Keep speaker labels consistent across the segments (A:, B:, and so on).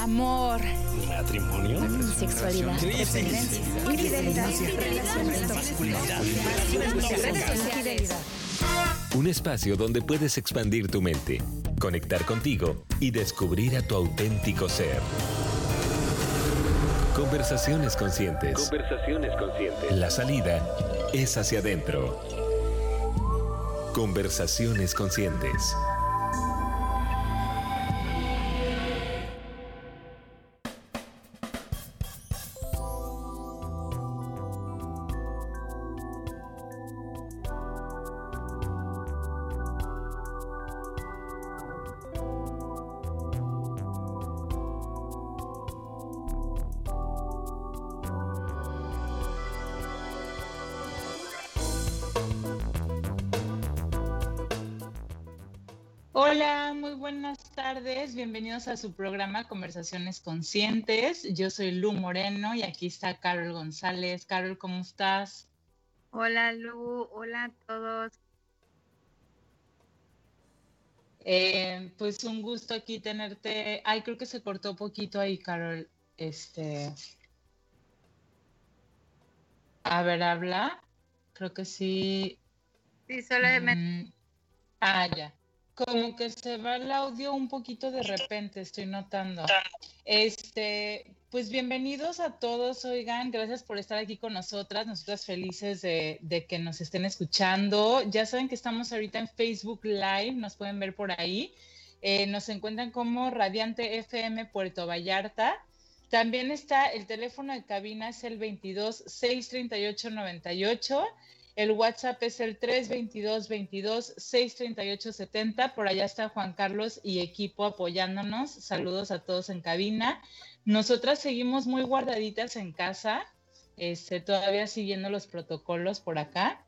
A: amor,
B: matrimonio,
A: sexualidad, infidelidad,
C: Un espacio donde puedes expandir tu mente, conectar contigo y descubrir a tu auténtico ser. Conversaciones conscientes.
D: Conversaciones conscientes.
C: La salida es hacia adentro. Conversaciones conscientes.
E: Bienvenidos a su programa Conversaciones Conscientes. Yo soy Lu Moreno y aquí está Carol González. Carol, ¿cómo estás?
F: Hola Lu, hola a todos.
E: Eh, pues un gusto aquí tenerte. Ay, creo que se cortó poquito ahí, Carol. Este. A ver, habla. Creo que sí.
F: Sí, solamente.
E: Mm, Ah, ya. Como que se va el audio un poquito de repente, estoy notando. Este, pues bienvenidos a todos, oigan, gracias por estar aquí con nosotras, nosotras felices de, que nos estén escuchando. Ya saben que estamos ahorita en Facebook Live, nos pueden ver por ahí. Eh, nos encuentran como Radiante FM Puerto Vallarta. También está el teléfono de cabina, es el 22 638 98. El WhatsApp es el 322 22 638 70. Por allá está Juan Carlos y equipo apoyándonos. Saludos a todos en cabina. Nosotras seguimos muy guardaditas en casa, este, todavía siguiendo los protocolos por acá.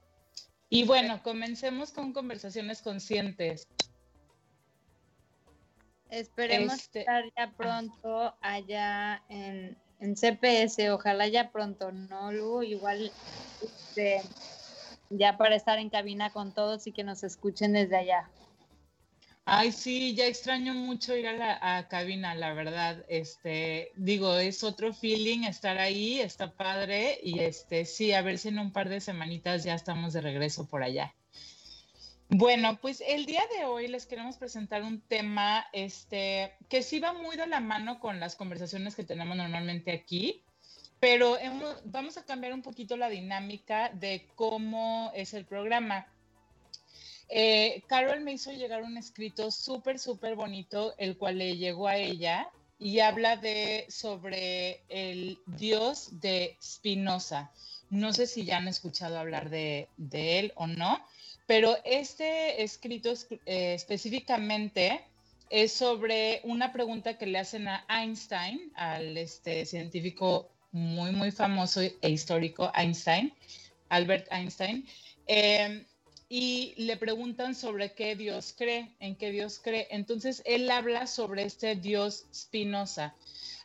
E: Y bueno, comencemos con conversaciones conscientes.
F: Esperemos
E: Este-
F: estar ya pronto allá en, en CPS, ojalá ya pronto, ¿no, Lu? Igual este, ya para estar en cabina con todos y que nos escuchen desde allá.
E: Ay, sí, ya extraño mucho ir a la cabina, la verdad. Este, digo, es otro feeling estar ahí, está padre y este, sí, a ver si en un par de semanitas ya estamos de regreso por allá. Bueno, pues el día de hoy les queremos presentar un tema este, que sí va muy de la mano con las conversaciones que tenemos normalmente aquí, pero vamos a cambiar un poquito la dinámica de cómo es el programa. Eh, Carol me hizo llegar un escrito súper, súper bonito, el cual le llegó a ella y habla de sobre el dios de Spinoza. No sé si ya han escuchado hablar de, de él o no, pero este escrito es- eh, específicamente es sobre una pregunta que le hacen a Einstein, al este científico muy, muy famoso e histórico Einstein, Albert Einstein. Eh, y le preguntan sobre qué Dios cree, en qué Dios cree. Entonces él habla sobre este Dios Spinoza.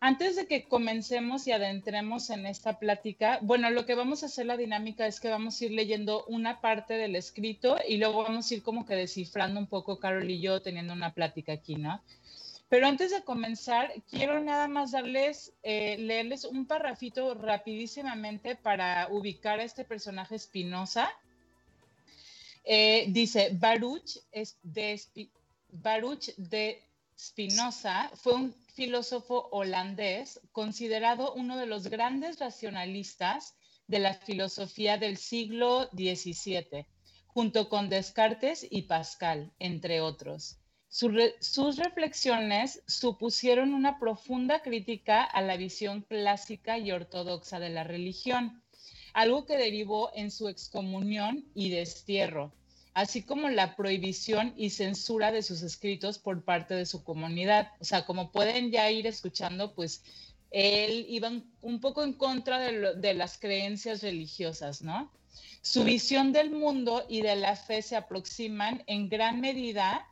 E: Antes de que comencemos y adentremos en esta plática, bueno, lo que vamos a hacer la dinámica es que vamos a ir leyendo una parte del escrito y luego vamos a ir como que descifrando un poco, Carol y yo, teniendo una plática aquí, ¿no? Pero antes de comenzar, quiero nada más darles, eh, leerles un parrafito rapidísimamente para ubicar a este personaje Spinoza. Eh, dice, Baruch, es Baruch de Spinoza fue un filósofo holandés considerado uno de los grandes racionalistas de la filosofía del siglo XVII, junto con Descartes y Pascal, entre otros. Sus reflexiones supusieron una profunda crítica a la visión clásica y ortodoxa de la religión, algo que derivó en su excomunión y destierro, así como la prohibición y censura de sus escritos por parte de su comunidad. O sea, como pueden ya ir escuchando, pues él iba un- poco en contra de, de las creencias religiosas, ¿no? Su visión del mundo y de la fe se aproximan en gran medida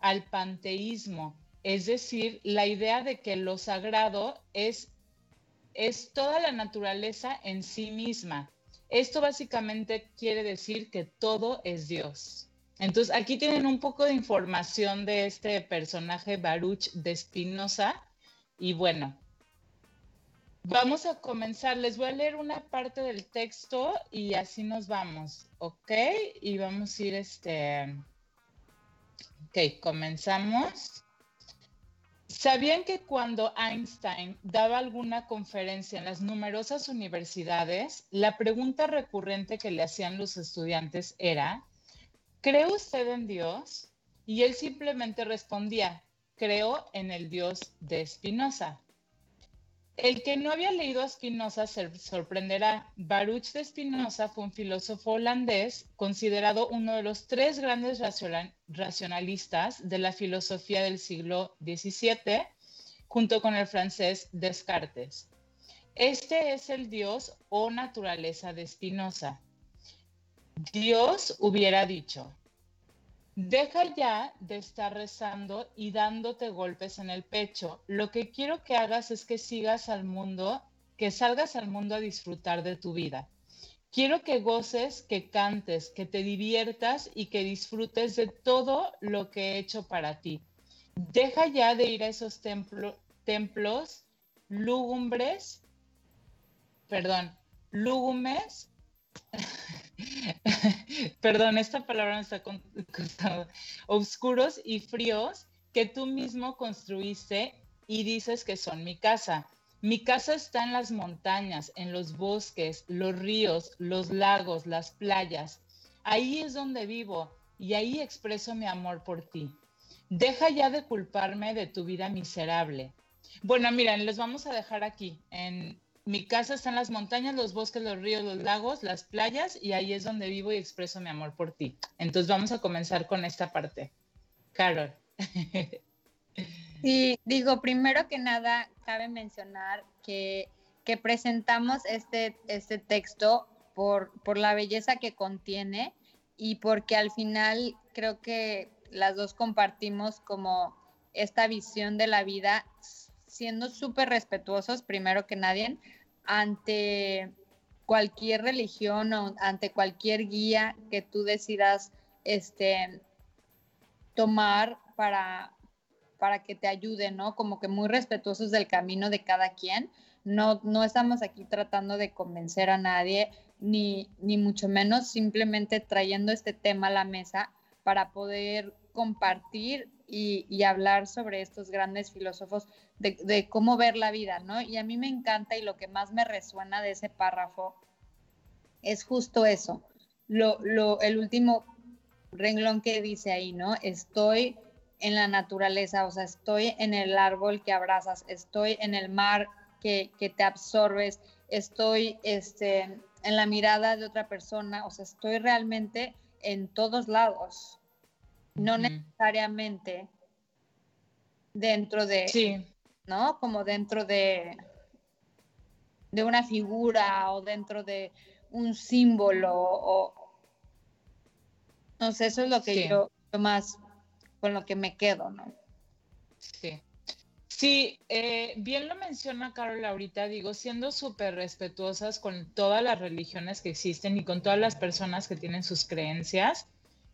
E: al panteísmo, es decir, la idea de que lo sagrado es, es toda la naturaleza en sí misma. Esto básicamente quiere decir que todo es Dios. Entonces, aquí tienen un poco de información de este personaje Baruch de Spinoza, Y bueno, vamos a comenzar. Les voy a leer una parte del texto y así nos vamos, ¿ok? Y vamos a ir este... Ok, comenzamos. ¿Sabían que cuando Einstein daba alguna conferencia en las numerosas universidades, la pregunta recurrente que le hacían los estudiantes era, ¿cree usted en Dios? Y él simplemente respondía, creo en el Dios de Spinoza. El que no había leído a Spinoza se sorprenderá. Baruch de Spinoza fue un filósofo holandés considerado uno de los tres grandes racionalistas de la filosofía del siglo XVII, junto con el francés Descartes. Este es el Dios o naturaleza de Spinoza. Dios hubiera dicho, Deja ya de estar rezando y dándote golpes en el pecho. Lo que quiero que hagas es que sigas al mundo, que salgas al mundo a disfrutar de tu vida. Quiero que goces, que cantes, que te diviertas y que disfrutes de todo lo que he hecho para ti. Deja ya de ir a esos templos lúgubres, perdón, lúgumes perdón, esta palabra me está costando, oscuros y fríos que tú mismo construiste y dices que son mi casa. Mi casa está en las montañas, en los bosques, los ríos, los lagos, las playas. Ahí es donde vivo y ahí expreso mi amor por ti. Deja ya de culparme de tu vida miserable. Bueno, miren, les vamos a dejar aquí en mi casa está en las montañas, los bosques, los ríos, los lagos, las playas y ahí es donde vivo y expreso mi amor por ti. Entonces vamos a comenzar con esta parte. Carol.
F: Sí, digo, primero que nada, cabe mencionar que, que presentamos este, este texto por, por la belleza que contiene y porque al final creo que las dos compartimos como esta visión de la vida siendo súper respetuosos, primero que nadie, ante cualquier religión o ante cualquier guía que tú decidas este, tomar para, para que te ayude, ¿no? Como que muy respetuosos del camino de cada quien. No, no estamos aquí tratando de convencer a nadie, ni, ni mucho menos simplemente trayendo este tema a la mesa para poder compartir y, hablar sobre estos grandes filósofos de, cómo ver la vida, ¿no? Y a mí me encanta y lo que más me resuena de ese párrafo es justo eso, lo, el último renglón que dice ahí, ¿no? Estoy en la naturaleza, o sea, estoy en el árbol que abrazas, estoy en el mar que, que te absorbes, estoy este, en la mirada de otra persona, o sea, estoy realmente en todos lados no necesariamente dentro de,
E: sí.
F: ¿no? Como dentro de, de una figura o dentro de un símbolo o, no sé, eso es lo que yo, más con lo que me quedo, ¿no?
E: Sí. Sí, eh, bien lo menciona Carol ahorita, digo, siendo súper respetuosas con todas las religiones que existen y con todas las personas que tienen sus creencias,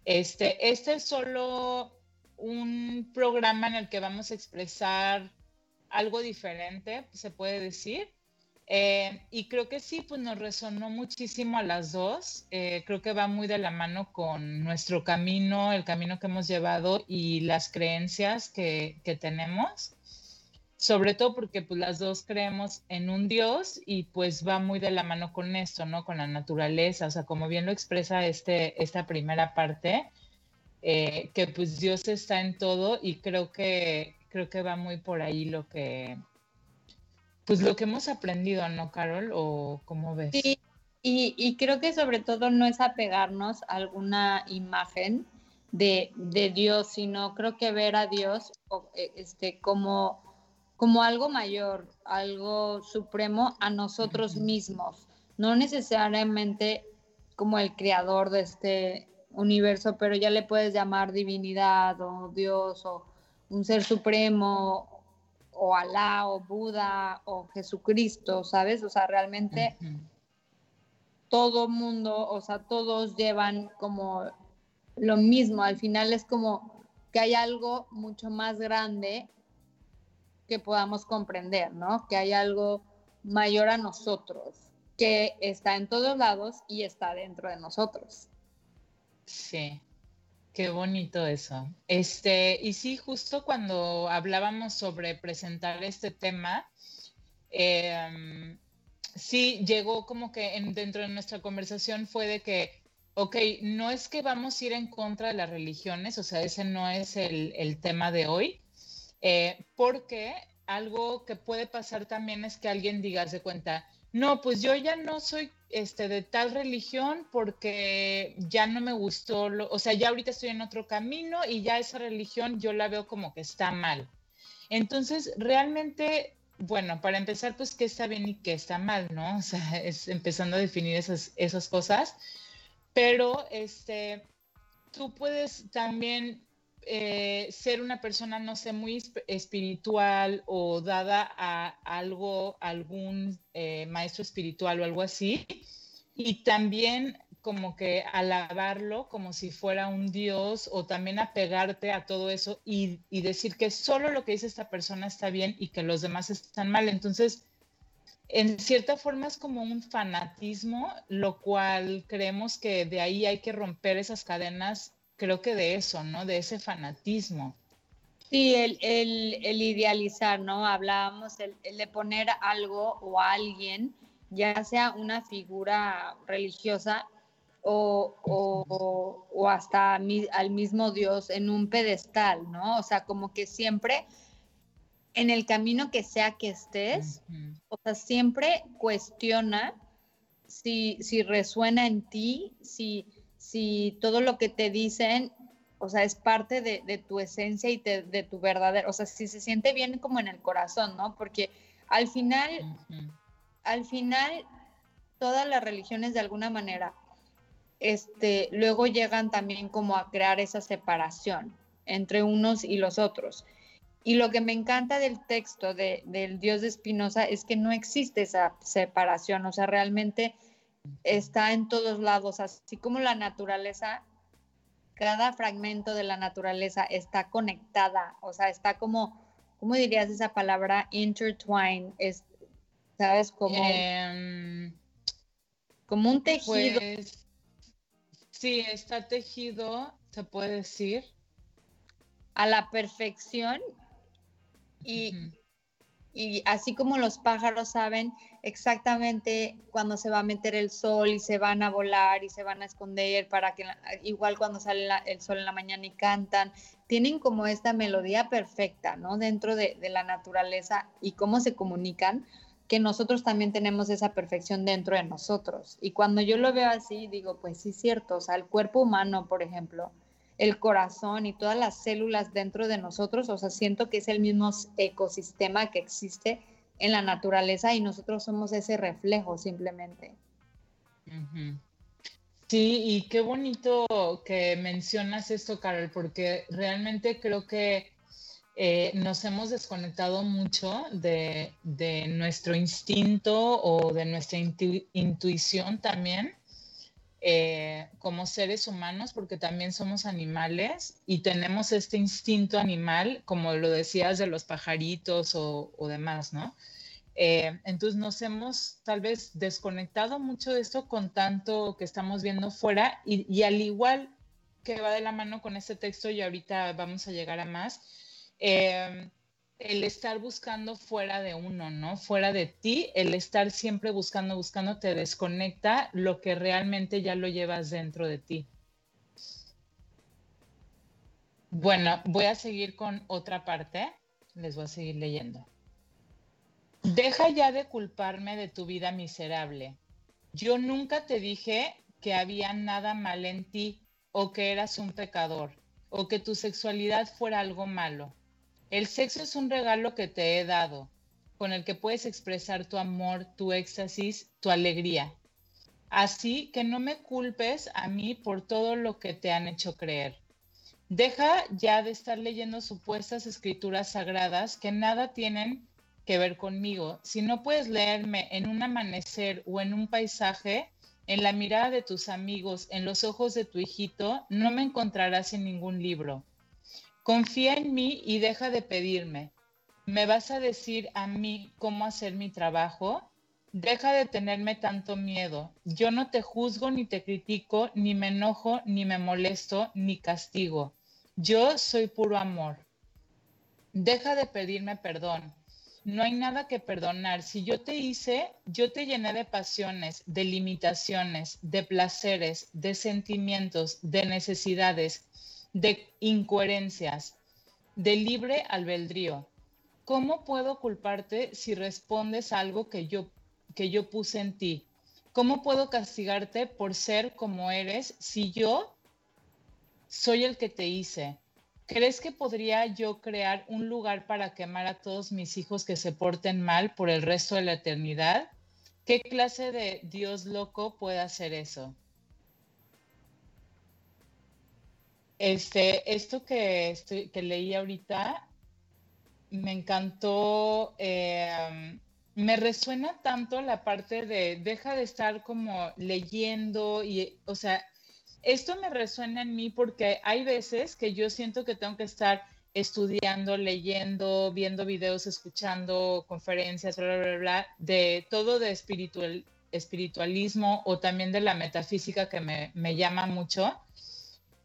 E: este, este es solo un programa en el que vamos a expresar algo diferente, se puede decir. Eh, y creo que sí, pues nos resonó muchísimo a las dos. Eh, creo que va muy de la mano con nuestro camino, el camino que hemos llevado y las creencias que, que tenemos sobre todo porque pues las dos creemos en un Dios y pues va muy de la mano con esto, ¿no? Con la naturaleza, o sea, como bien lo expresa este, esta primera parte, eh, que pues Dios está en todo y creo que, creo que va muy por ahí lo que, pues lo que hemos aprendido, ¿no, Carol? ¿O cómo ves?
F: Sí, y, y creo que sobre todo no es apegarnos a alguna imagen de, de Dios, sino creo que ver a Dios este, como como algo mayor, algo supremo a nosotros mismos, no necesariamente como el creador de este universo, pero ya le puedes llamar divinidad o Dios o un ser supremo o Alá o Buda o Jesucristo, ¿sabes? O sea, realmente todo mundo, o sea, todos llevan como lo mismo, al final es como que hay algo mucho más grande que podamos comprender, ¿no? Que hay algo mayor a nosotros, que está en todos lados y está dentro de nosotros.
E: Sí, qué bonito eso. Este, y sí, justo cuando hablábamos sobre presentar este tema, em, sí llegó como que dentro de nuestra conversación fue de que, ok, no es que vamos a ir en contra de las religiones, o sea, ese no es el, tema de hoy, eh, porque algo que puede pasar también es que alguien diga, de cuenta, no, pues yo ya no soy este, de tal religión porque ya no me gustó, o sea, ya ahorita estoy en otro camino y ya esa religión yo la veo como que está mal. Entonces, realmente, bueno, para empezar, pues qué está bien y qué está mal, ¿no? O sea, es empezando a definir esas, esas cosas, pero este, tú puedes también eh, ser una persona, no sé, muy espiritual o dada a algo, algún eh, maestro espiritual o algo así, y también como que alabarlo como si fuera un dios o también apegarte a todo eso y, y decir que solo lo que dice esta persona está bien y que los demás están mal. Entonces, en cierta forma es como un fanatismo, lo cual creemos que de ahí hay que romper esas cadenas creo que de eso, ¿no? De ese fanatismo.
F: Sí, el, el, idealizar, ¿no? Hablábamos el, de poner algo o alguien, ya sea una figura religiosa o, o, o hasta al mismo Dios en un pedestal, ¿no? O sea, como que siempre en el camino que sea que estés, o sea, siempre cuestiona si, si resuena en ti, si, si todo lo que te dicen, o sea, es parte de, tu esencia y de, tu verdadero, o sea, si se siente bien como en el corazón, ¿no? Porque al final, al final, todas las religiones de alguna manera, este, luego llegan también como a crear esa separación entre unos y los otros. Y lo que me encanta del texto del Dios de Espinosa es que no existe esa separación, o sea, realmente está en todos lados, así como la naturaleza, cada fragmento de la naturaleza está conectada, o sea, está como, ¿cómo dirías esa palabra? Intertwine, es, ¿sabes? Como, em, como un tejido. Pues,
E: sí, está tejido, se puede decir.
F: A la perfección y, y así como los pájaros saben exactamente cuando se va a meter el sol y se van a volar y se van a esconder para que igual cuando sale el sol en la mañana y cantan, tienen como esta melodía perfecta, ¿no? Dentro de, de la naturaleza y cómo se comunican, que nosotros también tenemos esa perfección dentro de nosotros. Y cuando yo lo veo así, digo, pues sí cierto, o sea, el cuerpo humano, por ejemplo, el corazón y todas las células dentro de nosotros, o sea, siento que es el mismo ecosistema que existe en la naturaleza y nosotros somos ese reflejo simplemente.
E: Sí, y qué bonito que mencionas esto, Carol, porque realmente creo que eh, nos hemos desconectado mucho de, nuestro instinto o de nuestra intuición también eh, como seres humanos, porque también somos animales y tenemos este instinto animal, como lo decías de los pajaritos o, demás, ¿no? Eh, entonces nos hemos tal vez desconectado mucho de esto con tanto que estamos viendo fuera y, al igual que va de la mano con este texto y ahorita vamos a llegar a más, eh, el estar buscando fuera de uno, ¿no? Fuera de ti, el estar siempre buscando, buscando, te desconecta lo que realmente ya lo llevas dentro de ti. Bueno, voy a seguir con otra parte. Les voy a seguir leyendo. Deja ya de culparme de tu vida miserable. Yo nunca te dije que había nada mal en ti o que eras un pecador o que tu sexualidad fuera algo malo. El sexo es un regalo que te he dado, con el que puedes expresar tu amor, tu éxtasis, tu alegría. Así que no me culpes a mí por todo lo que te han hecho creer. Deja ya de estar leyendo supuestas escrituras sagradas que nada tienen que ver conmigo. Si no puedes leerme en un amanecer o en un paisaje, en la mirada de tus amigos, en los ojos de tu hijito, no me encontrarás en ningún libro. Confía en mí y deja de pedirme. ¿Me vas a decir a mí cómo hacer mi trabajo? Deja de tenerme tanto miedo. Yo no te juzgo ni te critico, ni me enojo, ni me molesto, ni castigo. Yo soy puro amor. Deja de pedirme perdón. No hay nada que perdonar. Si yo te hice, yo te llené de pasiones, de limitaciones, de placeres, de sentimientos, de necesidades, de incoherencias, de libre albedrío. ¿Cómo puedo culparte si respondes algo que yo que yo puse en ti? ¿Cómo puedo castigarte por ser como eres si yo soy el que te hice? ¿Crees que podría yo crear un lugar para quemar a todos mis hijos que se porten mal por el resto de la eternidad? ¿Qué clase de Dios loco puede hacer eso? Este, esto que, que leí ahorita me encantó eh, me resuena tanto la parte de deja de estar como leyendo y, o sea, esto me resuena en mí porque hay veces que yo siento que tengo que estar estudiando, leyendo, viendo videos, escuchando conferencias, bla, bla, bla, de todo de espiritual, espiritualismo o también de la metafísica que me, me llama mucho.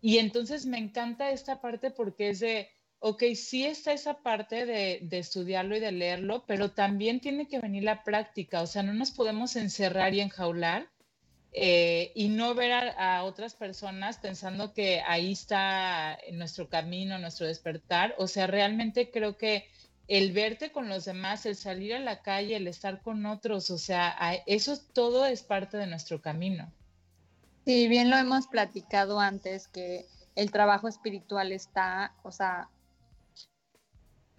E: Y entonces me encanta esta parte porque es de, ok, sí está esa parte de, estudiarlo y de leerlo, pero también tiene que venir la práctica, o sea, no nos podemos encerrar y enjaular eh, y no ver a, otras personas pensando que ahí está nuestro camino, nuestro despertar, o sea, realmente creo que el verte con los demás, el salir a la calle, el estar con otros, o sea, eso todo es parte de nuestro camino.
F: Sí, bien lo hemos platicado antes, que el trabajo espiritual está, o sea,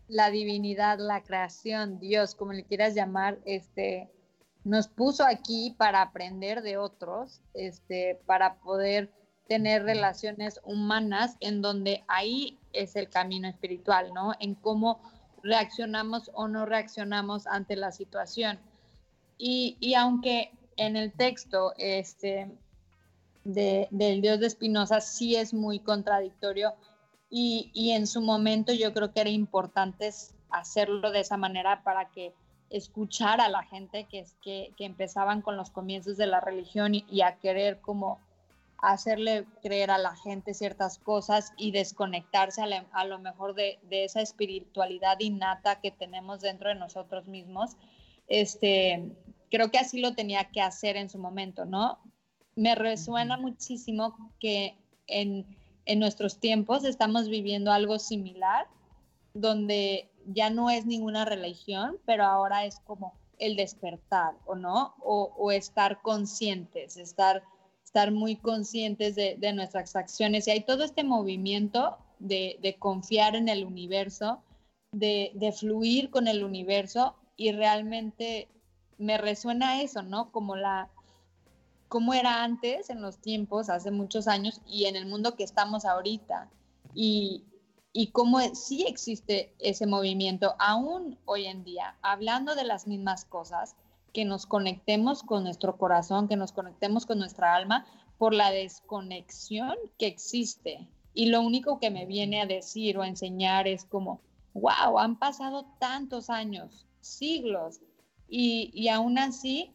F: la divinidad, la creación, Dios, como le quieras llamar, este, nos puso aquí para aprender de otros, este, para poder tener relaciones humanas en donde ahí es el camino espiritual, ¿no? En cómo reaccionamos o no reaccionamos ante la situación. Y, y aunque en el texto este, de, del Dios de Espinosa sí es muy contradictorio, y, en su momento yo creo que era importante hacerlo de esa manera para que escuchar a la gente que, que, que empezaban con los comienzos de la religión y, a querer como hacerle creer a la gente ciertas cosas y desconectarse a, lo mejor de, de, esa espiritualidad innata que tenemos dentro de nosotros mismos. Este, creo que así lo tenía que hacer en su momento, ¿no? Me resuena muchísimo que en, en nuestros tiempos estamos viviendo algo similar, donde ya no es ninguna religión, pero ahora es como el despertar, ¿o no? O, estar conscientes, estar, estar muy conscientes de, nuestras acciones. Y hay todo este movimiento de, confiar en el universo, de, de, fluir con el universo, y realmente me resuena eso, ¿no? Como la, cómo era antes en los tiempos, hace muchos años, y en el mundo que estamos ahorita. Y, y cómo sí existe ese movimiento aún hoy en día, hablando de las mismas cosas, que nos conectemos con nuestro corazón, que nos conectemos con nuestra alma por la desconexión que existe. Y lo único que me viene a decir o a enseñar es como, wow, han pasado tantos años, siglos, y, y aún así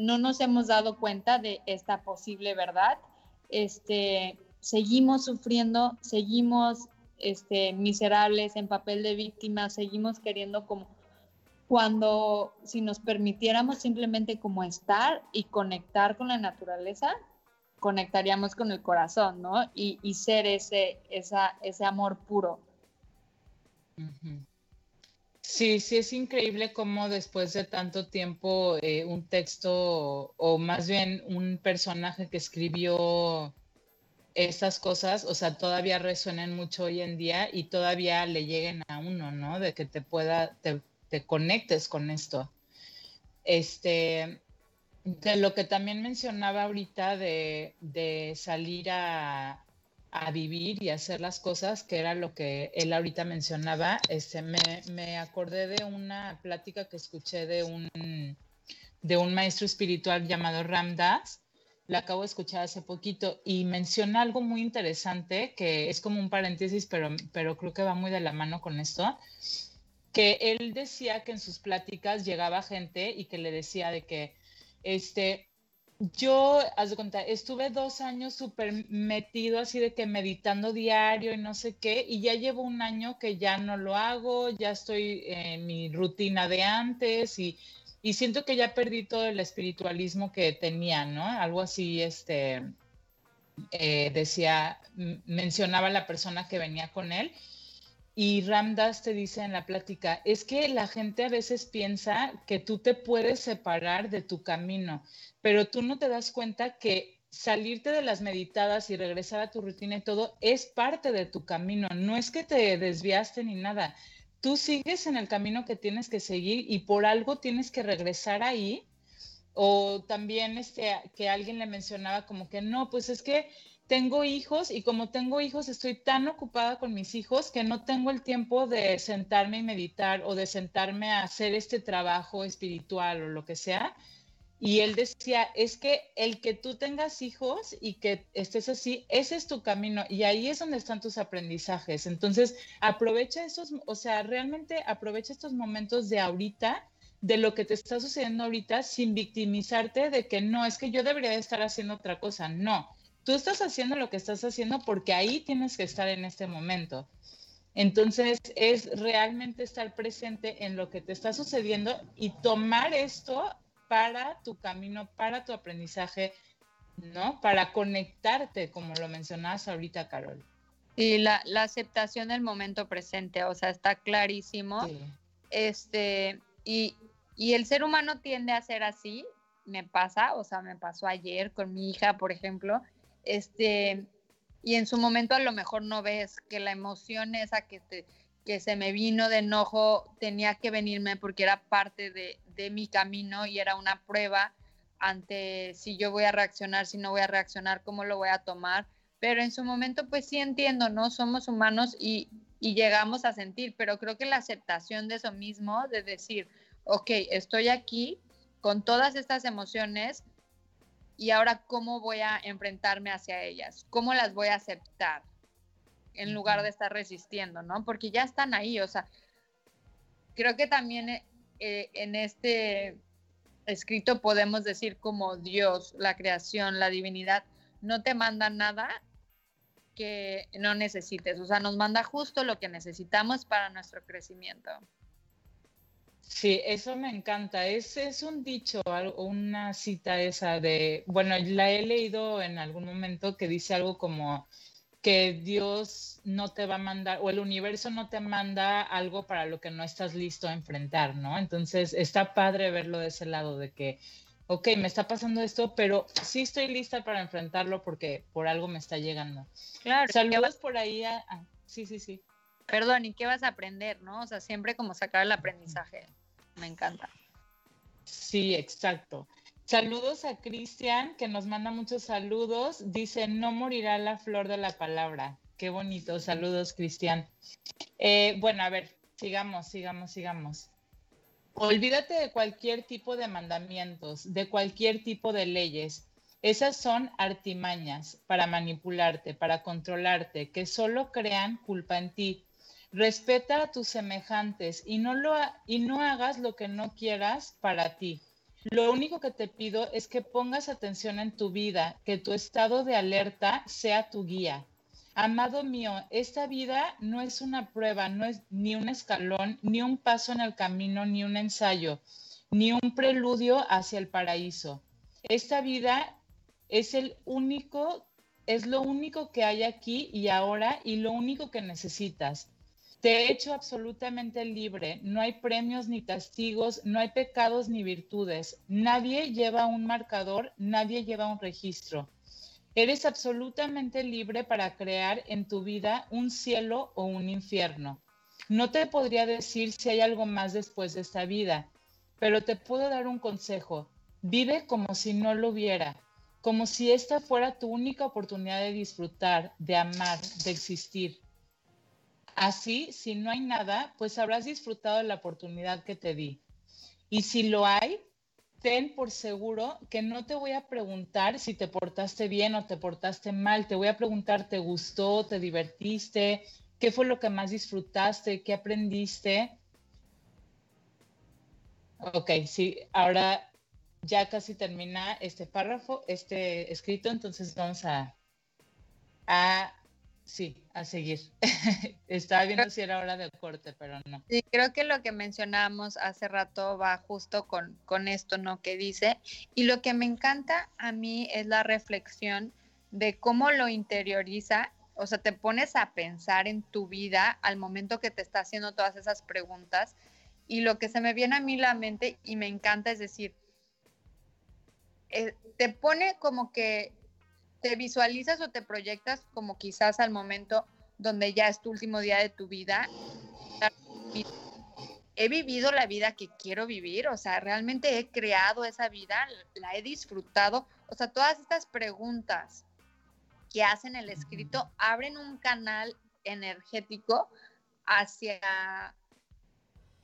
F: no nos hemos dado cuenta de esta posible verdad. Este, seguimos sufriendo, seguimos este, miserables en papel de víctimas, seguimos queriendo como cuando si nos permitiéramos simplemente como estar y conectar con la naturaleza, conectaríamos con el corazón, ¿no? Y, ser ese, esa, ese amor puro.
E: Sí, sí, es increíble cómo después de tanto tiempo eh, un texto o más bien un personaje que escribió esas cosas, o sea, todavía resuenan mucho hoy en día y todavía le lleguen a uno, ¿no? De que te pueda, te, te conectes con esto. Este, de lo que también mencionaba ahorita de, de salir a, a vivir y hacer las cosas, que era lo que él ahorita mencionaba, este, me, me acordé de una plática que escuché de un, de un maestro espiritual llamado Ramdas, la acabo de escuchar hace poquito, y menciona algo muy interesante, que es como un paréntesis, pero, pero creo que va muy de la mano con esto. que él decía que en sus pláticas llegaba gente y que le decía de que, este, yo, haz de cuenta, estuve dos años súper metido así de que meditando diario y no sé qué, y ya llevo un año que ya no lo hago, ya estoy en mi rutina de antes y, y siento que ya perdí todo el espiritualismo que tenía, ¿no? Algo así, este, eh, decía, mencionaba la persona que venía con él. Y Ramdas te dice en la plática, es que la gente a veces piensa que tú te puedes separar de tu camino, pero tú no te das cuenta que salirte de las meditadas y regresar a tu rutina y todo es parte de tu camino, no es que te desviaste ni nada. Tú sigues en el camino que tienes que seguir y por algo tienes que regresar ahí o también este, que alguien le mencionaba como que no, pues es que tengo hijos y como tengo hijos estoy tan ocupada con mis hijos que no tengo el tiempo de sentarme y meditar o de sentarme a hacer este trabajo espiritual o lo que sea. Y él decía, es que el que tú tengas hijos y que estés así, ese es tu camino y ahí es donde están tus aprendizajes. Entonces, aprovecha esos, o sea, realmente aprovecha estos momentos de ahorita de lo que te está sucediendo ahorita sin victimizarte de que no, es que yo debería estar haciendo otra cosa. No, tú estás haciendo lo que estás haciendo porque ahí tienes que estar en este momento. Entonces es realmente estar presente en lo que te está sucediendo y tomar esto para tu camino, para tu aprendizaje, ¿no? Para conectarte, como lo mencionabas ahorita, Carol.
F: Y la, la aceptación del momento presente, o sea, está clarísimo. Este, y, y el ser humano tiende a ser así, me pasa, o sea, me pasó ayer con mi hija, por ejemplo, este, y en su momento a lo mejor no ves que la emoción esa que, que se me vino de enojo tenía que venirme porque era parte de, de mi camino y era una prueba ante si yo voy a reaccionar, si no voy a reaccionar, cómo lo voy a tomar. Pero en su momento, pues sí entiendo, ¿no? Somos humanos y, y llegamos a sentir, pero creo que la aceptación de eso mismo, de decir, ok, estoy aquí con todas estas emociones y ahora cómo voy a enfrentarme hacia ellas, cómo las voy a aceptar en lugar de estar resistiendo, ¿no? Porque ya están ahí, o sea, creo que también eh, eh, en este escrito podemos decir como Dios, la creación, la divinidad, no te manda nada que no necesites, o sea, nos manda justo lo que necesitamos para nuestro crecimiento.
E: Sí, eso me encanta. Es, es un dicho, una cita esa de, bueno, la he leído en algún momento que dice algo como que Dios no te va a mandar o el universo no te manda algo para lo que no estás listo a enfrentar, ¿no? Entonces está padre verlo de ese lado, de que, ok, me está pasando esto, pero sí estoy lista para enfrentarlo porque por algo me está llegando. Claro. Saludos por ahí a... sí, sí, sí.
F: Perdón, ¿y qué vas a aprender, no? O sea, siempre como sacar el aprendizaje me encanta.
E: Sí, exacto. Saludos a Cristian, que nos manda muchos saludos. Dice, no morirá la flor de la palabra. Qué bonito. Saludos, Cristian. Eh, bueno, a ver, sigamos, sigamos, sigamos. Olvídate de cualquier tipo de mandamientos, de cualquier tipo de leyes. Esas son artimañas para manipularte, para controlarte, que solo crean culpa en ti. Respeta a tus semejantes y no, lo, y no hagas lo que no quieras para ti. Lo único que te pido es que pongas atención en tu vida, que tu estado de alerta sea tu guía. Amado mío, esta vida no es una prueba, no es ni un escalón, ni un paso en el camino, ni un ensayo, ni un preludio hacia el paraíso. Esta vida es el único, es lo único que hay aquí y ahora y lo único que necesitas. Te he hecho absolutamente libre. No hay premios ni castigos, no hay pecados ni virtudes. Nadie lleva un marcador, nadie lleva un registro. Eres absolutamente libre para crear en tu vida un cielo o un infierno. No te podría decir si hay algo más después de esta vida, pero te puedo dar un consejo. Vive como si no lo hubiera, como si esta fuera tu única oportunidad de disfrutar, de amar, de existir. Así, si no hay nada, pues habrás disfrutado de la oportunidad que te di. Y si lo hay, ten por seguro que no te voy a preguntar si te portaste bien o te portaste mal. Te voy a preguntar, ¿te gustó? ¿Te divertiste? ¿Qué fue lo que más disfrutaste? ¿Qué aprendiste? Ok, sí, ahora ya casi termina este párrafo, este escrito, entonces vamos a, a sí, a seguir. Estaba viendo si era hora de corte, pero no.
F: Sí, creo que lo que mencionábamos hace rato va justo con, con esto, ¿no? Que dice, y lo que me encanta a mí es la reflexión de cómo lo interioriza, o sea, te pones a pensar en tu vida al momento que te está haciendo todas esas preguntas, y lo que se me viene a mí la mente y me encanta es decir, eh, te pone como que te visualizas o te proyectas como quizás al momento donde ya es tu último día de tu vida. He vivido la vida que quiero vivir, o sea, realmente he creado esa vida, la he disfrutado. O sea, todas estas preguntas que hacen el escrito abren un canal energético hacia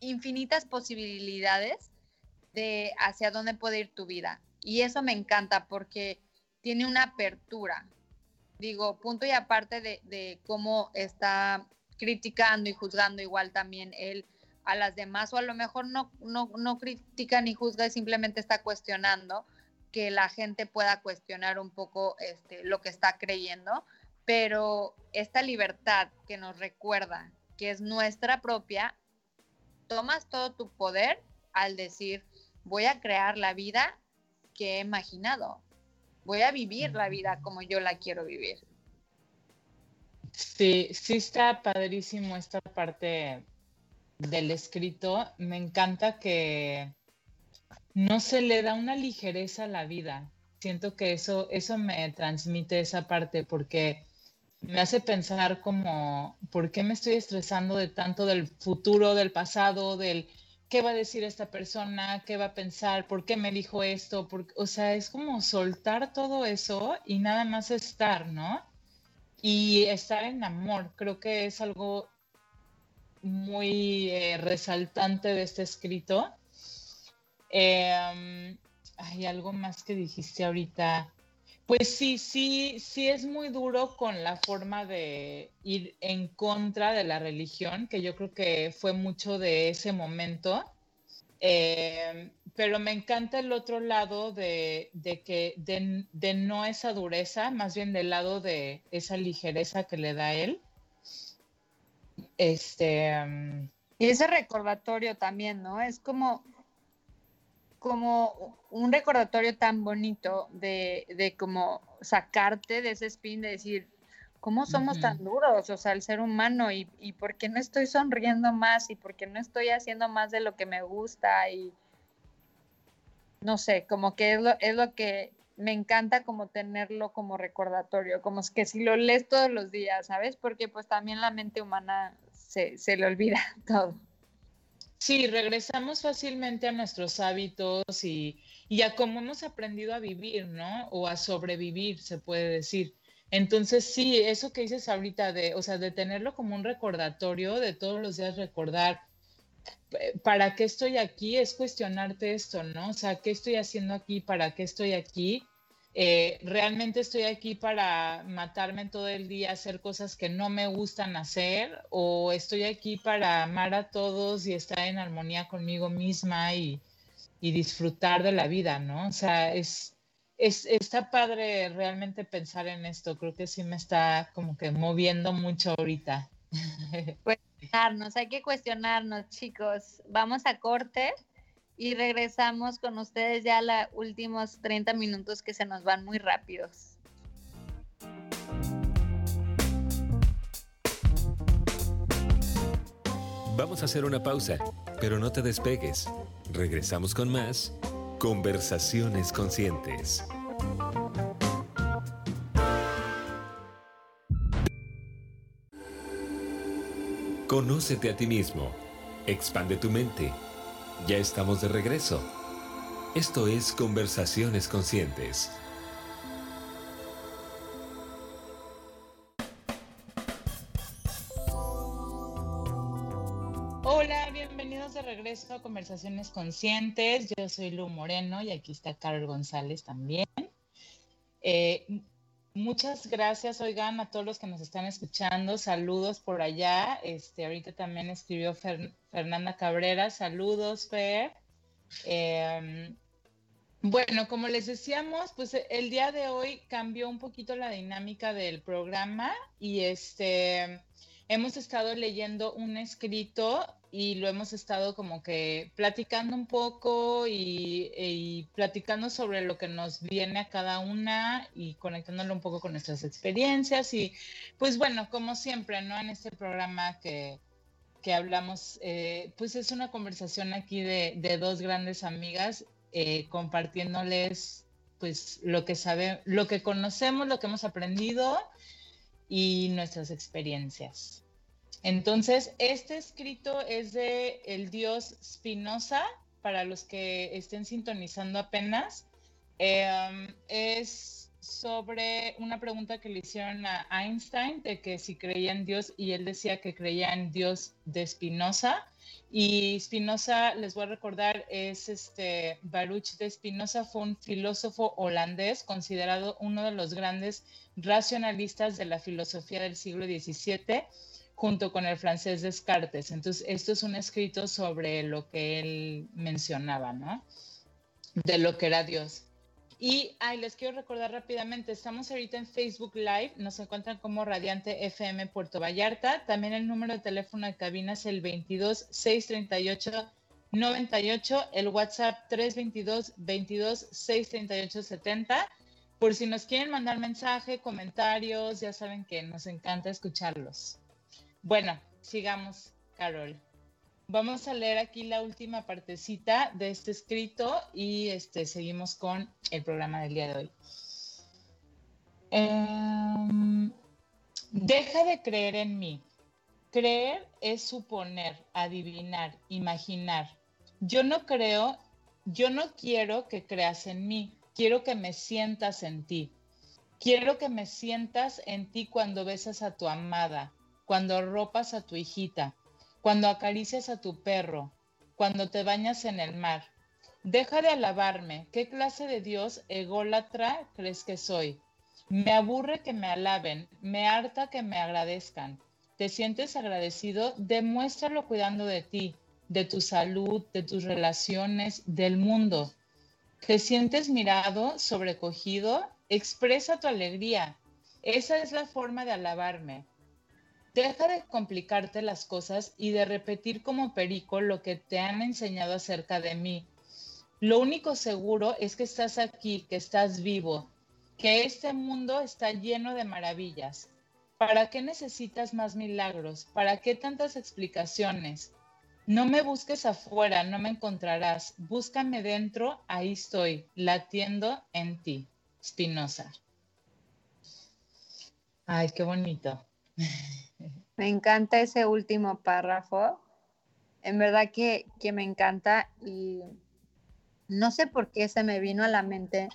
F: infinitas posibilidades de hacia dónde puede ir tu vida. Y eso me encanta porque tiene una apertura. Digo, punto y aparte de, cómo está criticando y juzgando igual también él a las demás, o a lo mejor no, no, no critica ni juzga, simplemente está cuestionando que la gente pueda cuestionar un poco este, lo que está creyendo, pero esta libertad que nos recuerda que es nuestra propia, tomas todo tu poder al decir, voy a crear la vida que he imaginado. Voy a vivir la vida como yo la quiero vivir.
E: Sí, sí está padrísimo esta parte del escrito. Me encanta que no se le da una ligereza a la vida. Siento que eso, eso me transmite esa parte porque me hace pensar como, ¿por qué me estoy estresando de tanto del futuro, del pasado, del qué va a decir esta persona, qué va a pensar, por qué me dijo esto, o sea, es como soltar todo eso y nada más estar, ¿no? Y estar en amor, creo que es algo muy eh, resaltante de este escrito. Em, hay algo más que dijiste ahorita. Pues sí, sí, sí es muy duro con la forma de ir en contra de la religión, que yo creo que fue mucho de ese momento. Eh, pero me encanta el otro lado de, que de, no esa dureza, más bien del lado de esa ligereza que le da él. Este.
F: y ese recordatorio también, ¿no? Es como como un recordatorio tan bonito de, de como sacarte de ese spin de decir, ¿cómo somos tan duros? O sea, el ser humano y, y por qué no estoy sonriendo más y por qué no estoy haciendo más de lo que me gusta y no sé, como que es lo, es lo que me encanta como tenerlo como recordatorio, como es que si lo lees todos los días, ¿sabes? Porque pues también la mente humana se, se le olvida todo.
E: Sí, regresamos fácilmente a nuestros hábitos y, y, a cómo hemos aprendido a vivir, ¿no? O a sobrevivir, se puede decir. Entonces, sí, eso que dices ahorita de, o sea, de tenerlo como un recordatorio, de todos los días recordar, eh, ¿para qué estoy aquí? Es cuestionarte esto, ¿no? O sea, ¿qué estoy haciendo aquí? ¿Para qué estoy aquí? Eh, realmente estoy aquí para matarme todo el día, hacer cosas que no me gustan hacer, o estoy aquí para amar a todos y estar en armonía conmigo misma y, disfrutar de la vida, ¿no? O sea, es, es, está padre realmente pensar en esto, creo que sí me está como que moviendo mucho ahorita.
F: Cuestionarnos, hay que cuestionarnos, chicos. Vamos a corte y regresamos con ustedes ya los últimos 30 minutos que se nos van muy rápidos.
C: Vamos a hacer una pausa, pero no te despegues. Regresamos con más Conversaciones Conscientes. Conócete a ti mismo. Expande tu mente ya estamos de regreso. Esto es Conversaciones Conscientes.
E: Hola, bienvenidos de regreso a Conversaciones Conscientes. Yo soy Lu Moreno y aquí está Carol González también. Eh, Muchas gracias, oigan, a todos los que nos están escuchando. Saludos por allá. Este, ahorita también escribió Fernanda Cabrera. Saludos, Fer. Em, bueno, como les decíamos, pues el día de hoy cambió un poquito la dinámica del programa y este hemos estado leyendo un escrito y lo hemos estado como que platicando un poco y, platicando sobre lo que nos viene a cada una y conectándolo un poco con nuestras experiencias y pues bueno, como siempre, ¿no? En este programa que, hablamos, eh, pues es una conversación aquí de, dos grandes amigas eh, compartiéndoles pues lo que sabe, lo que conocemos, lo que hemos aprendido y nuestras experiencias. Entonces, este escrito es de el dios Spinoza, para los que estén sintonizando apenas. Em, es sobre una pregunta que le hicieron a Einstein de que si creía en Dios y él decía que creía en Dios de Spinoza. Y Spinoza, les voy a recordar, es este Baruch de Spinoza, fue un filósofo holandés considerado uno de los grandes racionalistas de la filosofía del siglo XVII junto con el francés Descartes. Entonces, esto es un escrito sobre lo que él mencionaba, ¿no? De lo que era Dios. Y ay, les quiero recordar rápidamente, estamos ahorita en Facebook Live, nos encuentran como Radiante FM Puerto Vallarta. También el número de teléfono de cabina es el 22 638 98, el WhatsApp 322 22 638 70. Por si nos quieren mandar mensaje, comentarios, ya saben que nos encanta escucharlos. Bueno, sigamos, Carol. Vamos a leer aquí la última partecita de este escrito y este, seguimos con el programa del día de hoy. Em, deja de creer en mí. Creer es suponer, adivinar, imaginar. Yo no creo, yo no quiero que creas en mí, quiero que me sientas en ti. Quiero que me sientas en ti cuando besas a tu amada, cuando ropas a tu hijita, cuando acaricias a tu perro, cuando te bañas en el mar. Deja de alabarme. ¿Qué clase de Dios ególatra crees que soy? Me aburre que me alaben, me harta que me agradezcan. ¿Te sientes agradecido? Demuéstralo cuidando de ti, de tu salud, de tus relaciones, del mundo. ¿Te sientes mirado, sobrecogido? Expresa tu alegría. Esa es la forma de alabarme. Deja de complicarte las cosas y de repetir como perico lo que te han enseñado acerca de mí. Lo único seguro es que estás aquí, que estás vivo, que este mundo está lleno de maravillas. ¿Para qué necesitas más milagros? ¿Para qué tantas explicaciones? No me busques afuera, no me encontrarás. Búscame dentro, ahí estoy, latiendo en ti. Spinoza. Ay, qué bonito.
F: Me encanta ese último párrafo. En verdad que, me encanta y no sé por qué se me vino a la mente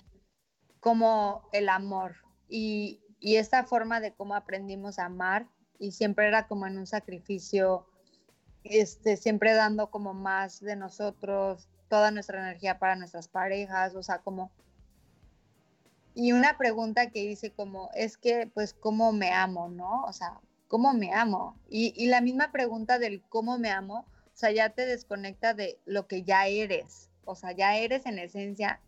F: como el amor y, y esta forma de cómo aprendimos a amar y siempre era como en un sacrificio, este, siempre dando como más de nosotros, toda nuestra energía para nuestras parejas, o sea, como... Y una pregunta que hice como, es que, pues, ¿cómo me amo, no? O sea, ¿cómo me amo? Y, la misma pregunta del cómo me amo, o sea, ya te desconecta de lo que ya eres. O sea, ya eres en esencia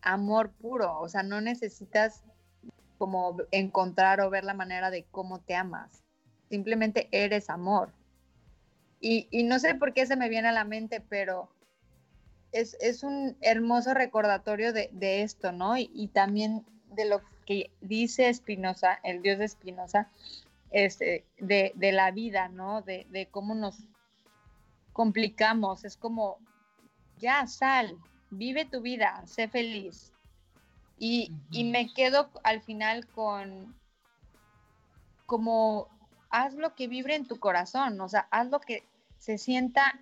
F: amor puro. O sea, no necesitas como encontrar o ver la manera de cómo te amas. Simplemente eres amor. Y, no sé por qué se me viene a la mente, pero es, un hermoso recordatorio de, esto, ¿no? Y, y, también de lo que dice Espinosa, el dios de Espinosa, este, de, la vida, ¿no? De, cómo nos complicamos. Es como, ya, sal, vive tu vida, sé feliz. Y, y me quedo al final con, como, haz lo que vibre en tu corazón, o sea, haz lo que se sienta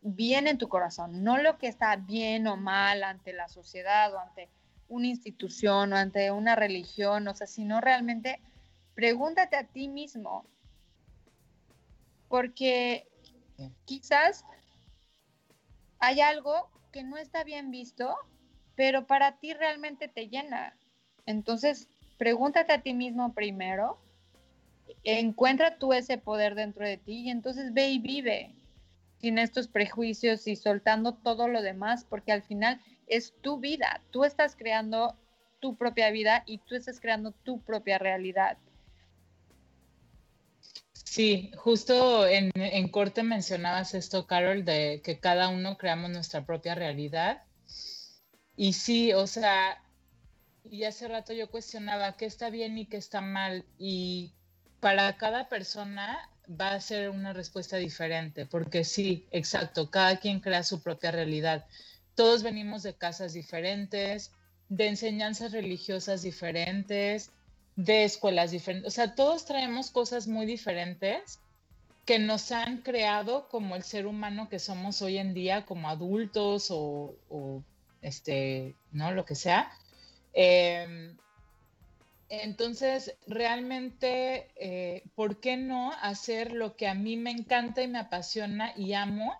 F: bien en tu corazón, no lo que está bien o mal ante la sociedad o ante una institución o ante una religión, o sea, sino realmente pregúntate a ti mismo, porque quizás hay algo que no está bien visto, pero para ti realmente te llena. Entonces, pregúntate a ti mismo primero, encuentra tú ese poder dentro de ti y entonces ve y vive. sin estos prejuicios y soltando todo lo demás, porque al final es tu vida, tú estás creando tu propia vida y tú estás creando tu propia realidad.
E: Sí, justo en, en, corte mencionabas esto, Carol, de que cada uno creamos nuestra propia realidad. Y sí, o sea, y hace rato yo cuestionaba qué está bien y qué está mal. Y para cada persona va a ser una respuesta diferente, porque sí, exacto, cada quien crea su propia realidad. Todos venimos de casas diferentes, de enseñanzas religiosas diferentes, de escuelas diferentes. O sea, todos traemos cosas muy diferentes que nos han creado como el ser humano que somos hoy en día, como adultos o, este, ¿no? Lo que sea. Em, entonces, realmente, eh, ¿por qué no hacer lo que a mí me encanta y me apasiona y amo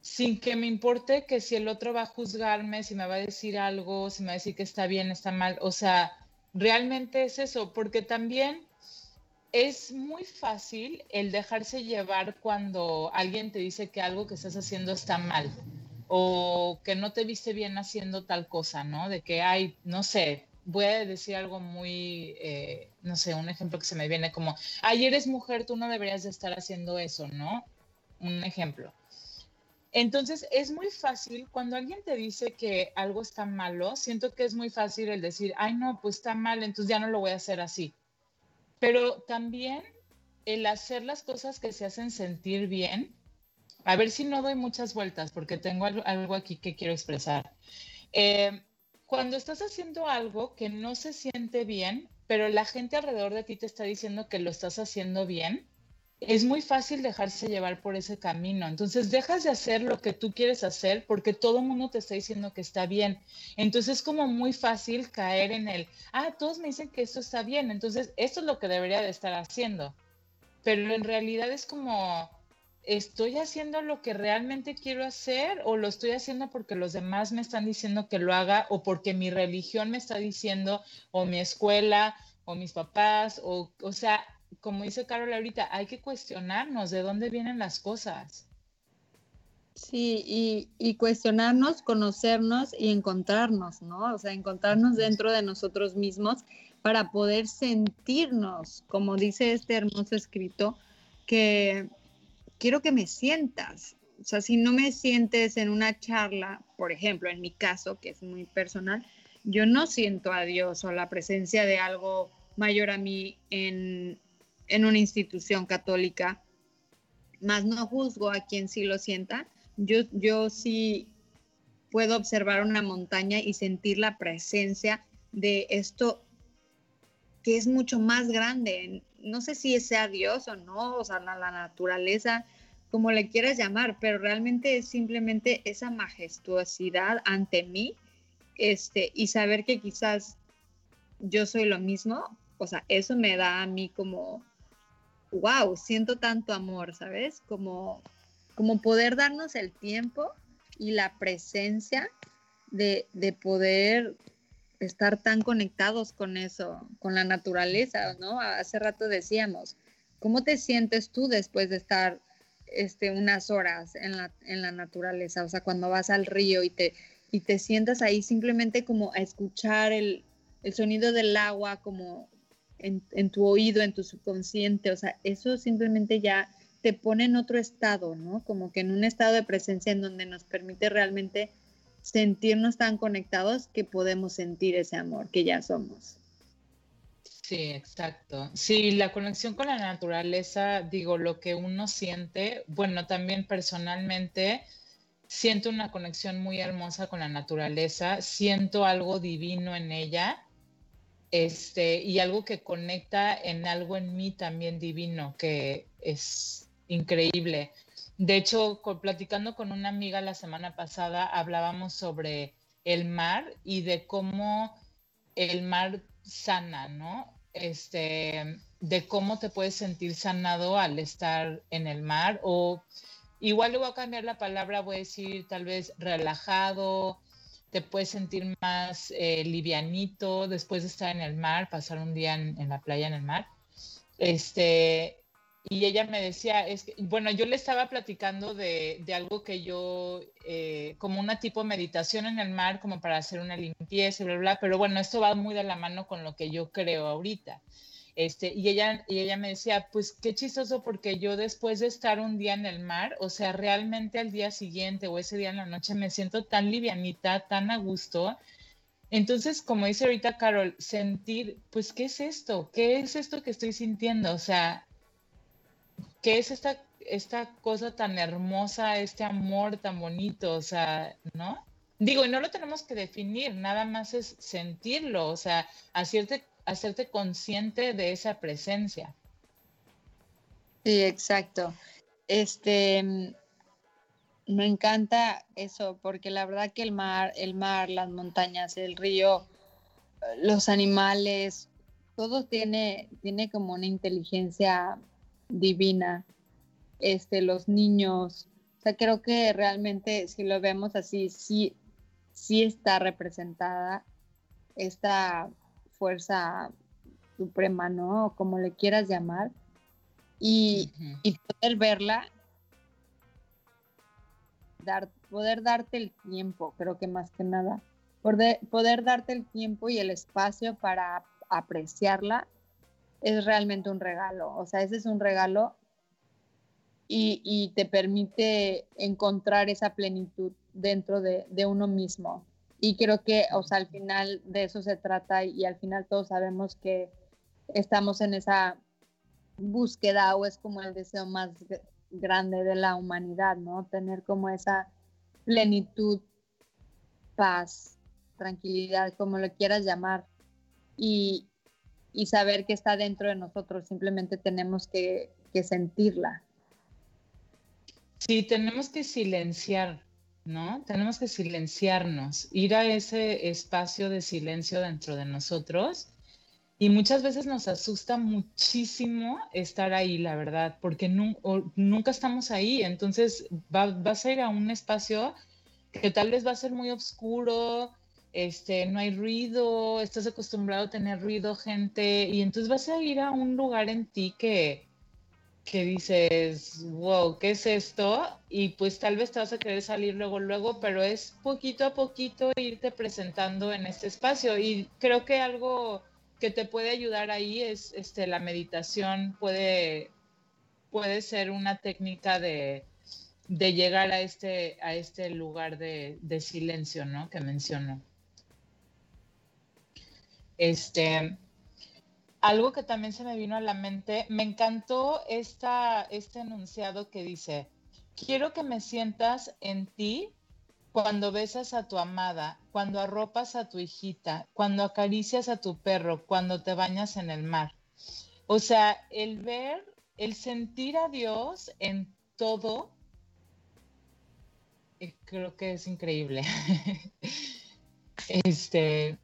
E: sin que me importe que si el otro va a juzgarme, si me va a decir algo, si me va a decir que está bien, está mal. O sea, realmente es eso, porque también es muy fácil el dejarse llevar cuando alguien te dice que algo que estás haciendo está mal o que no te viste bien haciendo tal cosa, ¿no? De que hay, no sé, voy a decir algo muy, eh, no sé, un ejemplo que se me viene como, ay, eres mujer, tú no deberías de estar haciendo eso, ¿no? Un ejemplo. Entonces, es muy fácil, cuando alguien te dice que algo está malo, siento que es muy fácil el decir, ay, no, pues está mal, entonces ya no lo voy a hacer así. Pero también el hacer las cosas que se hacen sentir bien, a ver si no doy muchas vueltas, porque tengo algo, aquí que quiero expresar. Eh, cuando estás haciendo algo que no se siente bien, pero la gente alrededor de ti te está diciendo que lo estás haciendo bien, es muy fácil dejarse llevar por ese camino. Entonces dejas de hacer lo que tú quieres hacer porque todo el mundo te está diciendo que está bien. Entonces es como muy fácil caer en el, ah, todos me dicen que esto está bien, entonces esto es lo que debería de estar haciendo. Pero en realidad es como, ¿estoy haciendo lo que realmente quiero hacer o lo estoy haciendo porque los demás me están diciendo que lo haga o porque mi religión me está diciendo o mi escuela o mis papás o, o sea, como dice Carol ahorita, hay que cuestionarnos de dónde vienen las cosas.
F: Sí, y, y, cuestionarnos, conocernos y encontrarnos, ¿no? O sea, encontrarnos dentro de nosotros mismos para poder sentirnos, como dice este hermoso escrito, que quiero que me sientas. O sea, si no me sientes en una charla, por ejemplo, en mi caso, que es muy personal, yo no siento a Dios o la presencia de algo mayor a mí en, en una institución católica, más no juzgo a quien sí lo sienta. Yo, yo sí puedo observar una montaña y sentir la presencia de esto que es mucho más grande. No sé si sea Dios o no, o sea, la, la naturaleza, como le quieras llamar, pero realmente es simplemente esa majestuosidad ante mí este, y saber que quizás yo soy lo mismo, o sea, eso me da a mí como wow, siento tanto amor, ¿sabes? Como, como poder darnos el tiempo y la presencia de, de poder estar tan conectados con eso, con la naturaleza, ¿no? Hace rato decíamos, ¿cómo te sientes tú después de estar este, unas horas en la, en la naturaleza? O sea, cuando vas al río y te, y te sientas ahí simplemente como a escuchar el, el sonido del agua, como, en, tu oído, en tu subconsciente, o sea, eso simplemente ya te pone en otro estado, ¿no? Como que en un estado de presencia en donde nos permite realmente sentirnos tan conectados que podemos sentir ese amor que ya somos.
E: Sí, exacto. Sí, la conexión con la naturaleza, digo, lo que uno siente, bueno, también personalmente siento una conexión muy hermosa con la naturaleza, siento algo divino en ella este, y algo que conecta en algo en mí también divino, que es increíble. De hecho, platicando con una amiga la semana pasada, hablábamos sobre el mar y de cómo el mar sana, ¿no? Este, de cómo te puedes sentir sanado al estar en el mar o igual le voy a cambiar la palabra, voy a decir tal vez relajado, te puedes sentir más eh, livianito después de estar en el mar, pasar un día en, la playa en el mar. Este, y ella me decía, es que, bueno, yo le estaba platicando de, de algo que yo, eh, como una tipo meditación en el mar, como para hacer una limpieza y bla, bla, pero bueno, esto va muy de la mano con lo que yo creo ahorita. Este, y, ella, y ella me decía, pues qué chistoso porque yo después de estar un día en el mar, o sea, realmente al día siguiente o ese día en la noche me siento tan livianita, tan a gusto. Entonces, como dice ahorita Carol, sentir, pues, ¿qué es esto? ¿Qué es esto que estoy sintiendo? O sea, ¿qué es esta, esta cosa tan hermosa, este amor tan bonito? O sea, ¿no? Digo, y no lo tenemos que definir, nada más es sentirlo, o sea, hacerte, hacerte consciente de esa presencia.
F: Sí, exacto. Este, me encanta eso, porque la verdad que el mar, el mar, las montañas, el río, los animales, todo tiene, tiene como una inteligencia divina, este, los niños. O sea, creo que realmente si lo vemos así, sí, sí está representada esta fuerza suprema, ¿no? como le quieras llamar. Y, y poder verla, dar, poder darte el tiempo, creo que más que nada. Poder, poder darte el tiempo y el espacio para apreciarla es realmente un regalo. O sea, ese es un regalo y, te permite encontrar esa plenitud dentro de, uno mismo. Y creo que, o sea, al final de eso se trata y, al final todos sabemos que estamos en esa búsqueda o es como el deseo más grande de la humanidad, ¿no? Tener como esa plenitud, paz, tranquilidad, como lo quieras llamar. Y, y saber que está dentro de nosotros, simplemente tenemos que, sentirla.
E: Sí, tenemos que silenciar, ¿no? Tenemos que silenciarnos, ir a ese espacio de silencio dentro de nosotros. Y muchas veces nos asusta muchísimo estar ahí, la verdad, porque nunca estamos ahí. Entonces vas a ir a un espacio que tal vez va a ser muy oscuro, este, no hay ruido, estás acostumbrado a tener ruido, gente, y entonces vas a ir a un lugar en ti que, que dices, wow, ¿qué es esto? Y pues tal vez te vas a querer salir luego, luego, pero es poquito a poquito irte presentando en este espacio. Y creo que algo que te puede ayudar ahí es este, la meditación, puede, puede ser una técnica de, de llegar a este, a este lugar de, silencio, ¿no? Que menciono. Este, algo que también se me vino a la mente, me encantó esta, este enunciado que dice, quiero que me sientas en ti cuando besas a tu amada, cuando arropas a tu hijita, cuando acaricias a tu perro, cuando te bañas en el mar. O sea, el ver, el sentir a Dios en todo, eh, creo que es increíble. este,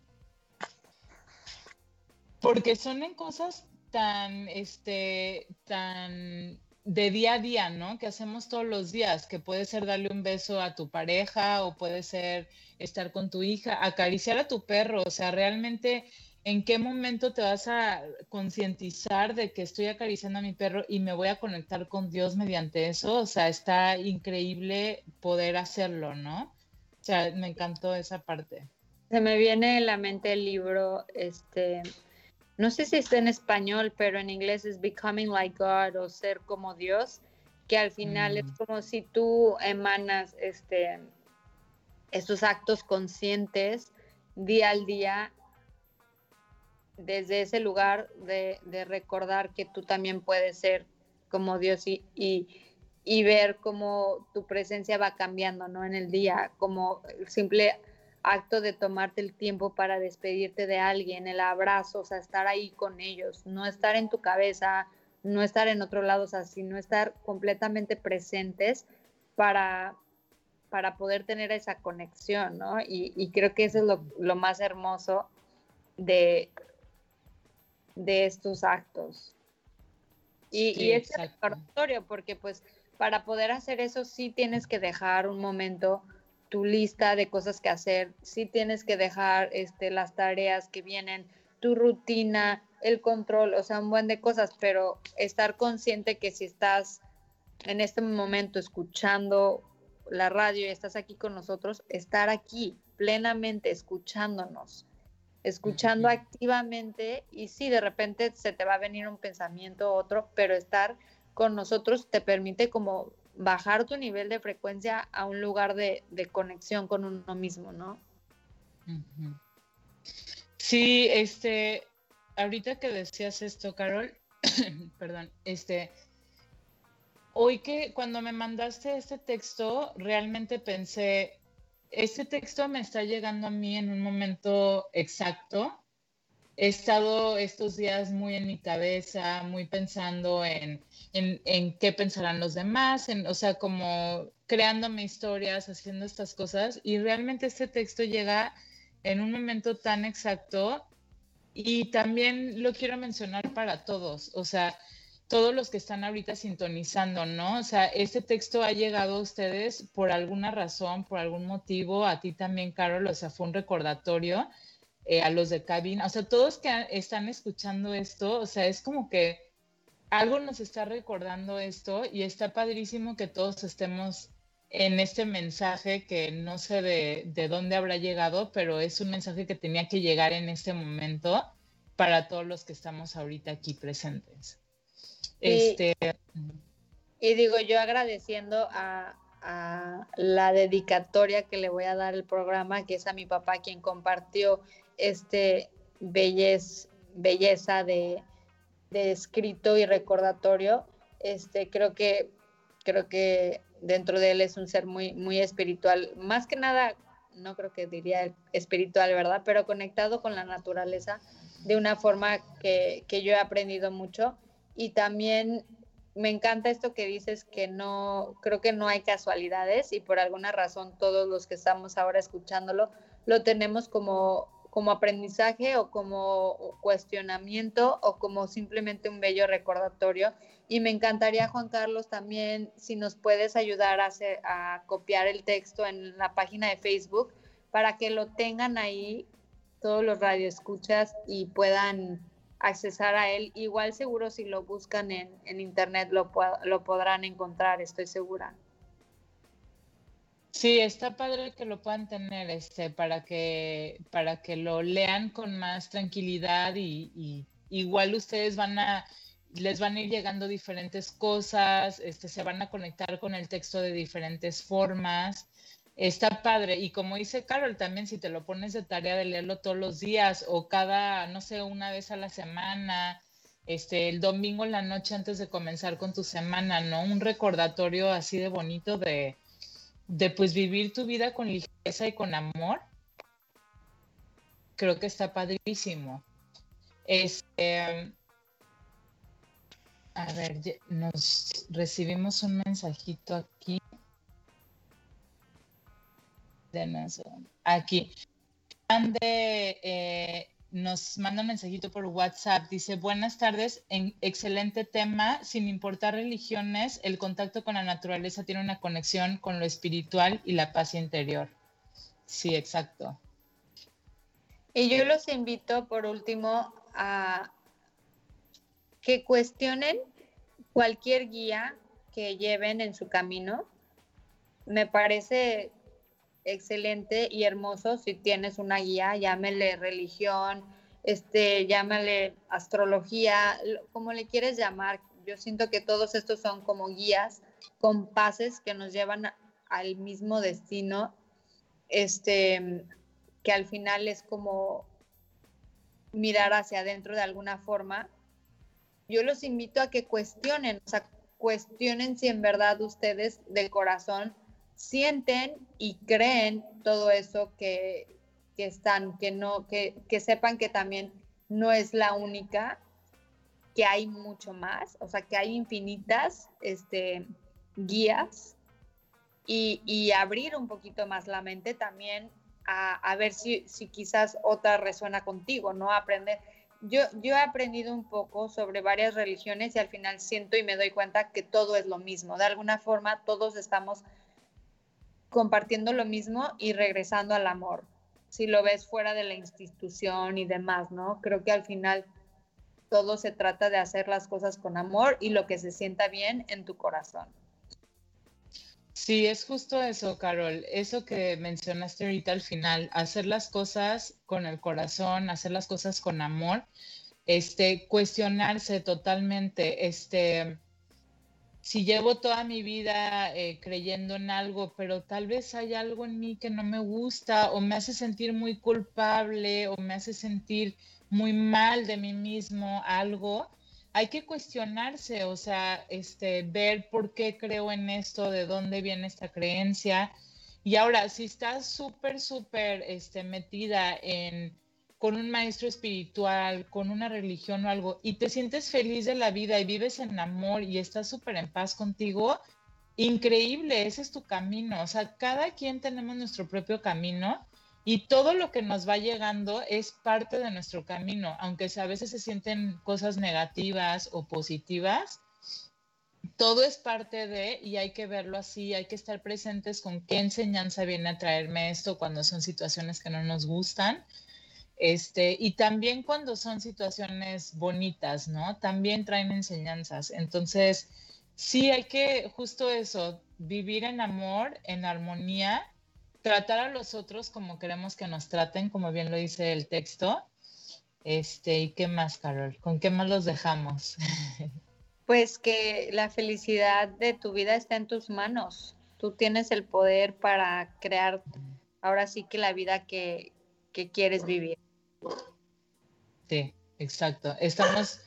E: porque son en cosas tan, este, tan de día a día, ¿no? Que hacemos todos los días, que puede ser darle un beso a tu pareja o puede ser estar con tu hija, acariciar a tu perro, o sea, realmente en qué momento te vas a concientizar de que estoy acariciando a mi perro y me voy a conectar con Dios mediante eso, o sea, está increíble poder hacerlo, ¿no? O sea, me encantó esa parte.
F: Se me viene en la mente el libro, este, no sé si está en español, pero en inglés es Becoming Like God o Ser como Dios, que al final es mm. como si tú emanas este, estos actos conscientes día al día desde ese lugar de, recordar que tú también puedes ser como Dios y, y, y, ver cómo tu presencia va cambiando ¿no? en el día, como simple acto de tomarte el tiempo para despedirte de alguien, el abrazo, o sea, estar ahí con ellos, no estar en tu cabeza, no estar en otro lado, o sea, sino estar completamente presentes para, para poder tener esa conexión, ¿no? Y, creo que eso es lo, más hermoso de, de estos actos. Y, y es recordatorio, porque pues para poder hacer eso sí tienes que dejar un momento tu lista de cosas que hacer, si tienes que dejar este, las tareas que vienen, tu rutina, el control, o sea, un buen de cosas, pero estar consciente que si estás en este momento escuchando la radio y estás aquí con nosotros, estar aquí plenamente escuchándonos, escuchando activamente y sí, de repente se te va a venir un pensamiento u otro, pero estar con nosotros te permite como bajar tu nivel de frecuencia a un lugar de, conexión con uno mismo, ¿no?
E: Sí, este, ahorita que decías esto, Carol, perdón, este, hoy que cuando me mandaste este texto, realmente pensé, este texto me está llegando a mí en un momento exacto. He estado estos días muy en mi cabeza, muy pensando en, en, qué pensarán los demás, en, o sea, como creándome historias, haciendo estas cosas. Y realmente este texto llega en un momento tan exacto y también lo quiero mencionar para todos, o sea, todos los que están ahorita sintonizando, ¿no? O sea, este texto ha llegado a ustedes por alguna razón, por algún motivo, a ti también, Carol, o sea, fue un recordatorio eh, a los de cabina, o sea, todos que están escuchando esto, o sea, es como que algo nos está recordando esto y está padrísimo que todos estemos en este mensaje que no sé de, de, dónde habrá llegado, pero es un mensaje que tenía que llegar en este momento para todos los que estamos ahorita aquí presentes.
F: Este... Y digo, yo agradeciendo a, la dedicatoria que le voy a dar el programa, que es a mi papá quien compartió este bellez, belleza de, de escrito y recordatorio. Este, creo que, creo que dentro de él es un ser muy, muy espiritual, más que nada, no creo que diría espiritual, ¿verdad? Pero conectado con la naturaleza de una forma que, que yo he aprendido mucho y también me encanta esto que dices que no, creo que no hay casualidades y por alguna razón todos los que estamos ahora escuchándolo lo tenemos como, como aprendizaje o como cuestionamiento o como simplemente un bello recordatorio. Y me encantaría, Juan Carlos, también si nos puedes ayudar a, a copiar el texto en la página de Facebook para que lo tengan ahí todos los radioescuchas y puedan accesar a él. Igual seguro si lo buscan en, en internet lo, lo podrán encontrar, estoy segura.
E: Sí, está padre que lo puedan tener este, para, que, para que lo lean con más tranquilidad y, y igual ustedes van a, les van a ir llegando diferentes cosas, este, se van a conectar con el texto de diferentes formas está padre. Y como dice Carol, también si te lo pones de tarea de leerlo todos los días o cada, no sé, una vez a la semana, este, el domingo en la noche antes de comenzar con tu semana, ¿no? Un recordatorio así de bonito de, de pues vivir tu vida con ligereza y con amor. Creo que está padrísimo. Este, a ver, nos recibimos un mensajito aquí. Aquí. Ande, eh, nos manda un mensajito por WhatsApp. Dice, buenas tardes, en, excelente tema. Sin importar religiones, el contacto con la naturaleza tiene una conexión con lo espiritual y la paz interior. Sí, exacto.
F: Y yo los invito, por último, a que cuestionen cualquier guía que lleven en su camino. Me parece excelente y hermoso si tienes una guía, llámele religión, este, llámale astrología, como le quieres llamar. Yo siento que todos estos son como guías, compases que nos llevan al mismo destino, este, que al final es como mirar hacia adentro de alguna forma. Yo los invito a que cuestionen, o sea, cuestionen si en verdad ustedes de corazón sienten y creen todo eso que, están, que no, que, sepan que también no es la única, que hay mucho más, o sea, que hay infinitas este, guías y, abrir un poquito más la mente también a, ver si, si, quizás otra resuena contigo, ¿no? Aprender. Yo, yo he aprendido un poco sobre varias religiones y al final siento y me doy cuenta que todo es lo mismo. De alguna forma, todos estamos compartiendo lo mismo y regresando al amor. Si lo ves fuera de la institución y demás, ¿no? Creo que al final todo se trata de hacer las cosas con amor y lo que se sienta bien en tu corazón.
E: Sí, es justo eso, Carol. Eso que mencionaste ahorita al final, hacer las cosas con el corazón, hacer las cosas con amor, este, cuestionarse totalmente, este, si llevo toda mi vida eh, creyendo en algo, pero tal vez hay algo en mí que no me gusta o me hace sentir muy culpable o me hace sentir muy mal de mí mismo, algo, hay que cuestionarse, o sea, este, ver por qué creo en esto, de dónde viene esta creencia. Y ahora, si estás súper, súper este, metida en con un maestro espiritual, con una religión o algo, y te sientes feliz de la vida y vives en amor y estás súper en paz contigo, increíble, ese es tu camino. O sea, cada quien tenemos nuestro propio camino y todo lo que nos va llegando es parte de nuestro camino, aunque a veces se sienten cosas negativas o positivas, todo es parte de, y hay que verlo así, hay que estar presentes con qué enseñanza viene a traerme esto cuando son situaciones que no nos gustan. Este, y también cuando son situaciones bonitas, ¿no? También traen enseñanzas. Entonces, sí hay que, justo eso, vivir en amor, en armonía tratar a los otros como queremos que nos traten, como bien lo dice el texto. Este, ¿y qué más, Carol? ¿Con qué más los dejamos?
F: Pues que la felicidad de tu vida está en tus manos. Tú tienes el poder para crear ahora sí que la vida que, que quieres vivir.
E: Sí, exacto. Estamos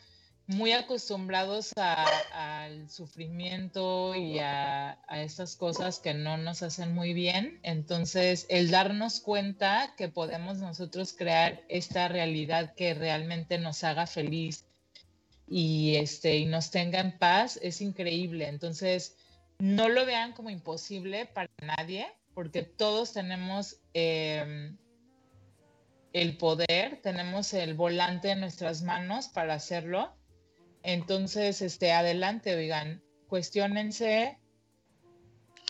E: muy acostumbrados al sufrimiento y a, estas cosas que no nos hacen muy bien. Entonces, el darnos cuenta que podemos nosotros crear esta realidad que realmente nos haga feliz y, este, y nos tenga en paz es increíble. Entonces, no lo vean como imposible para nadie, porque todos tenemos... Em, el poder, tenemos el volante en nuestras manos para hacerlo entonces, este, adelante, oigan, cuestionense,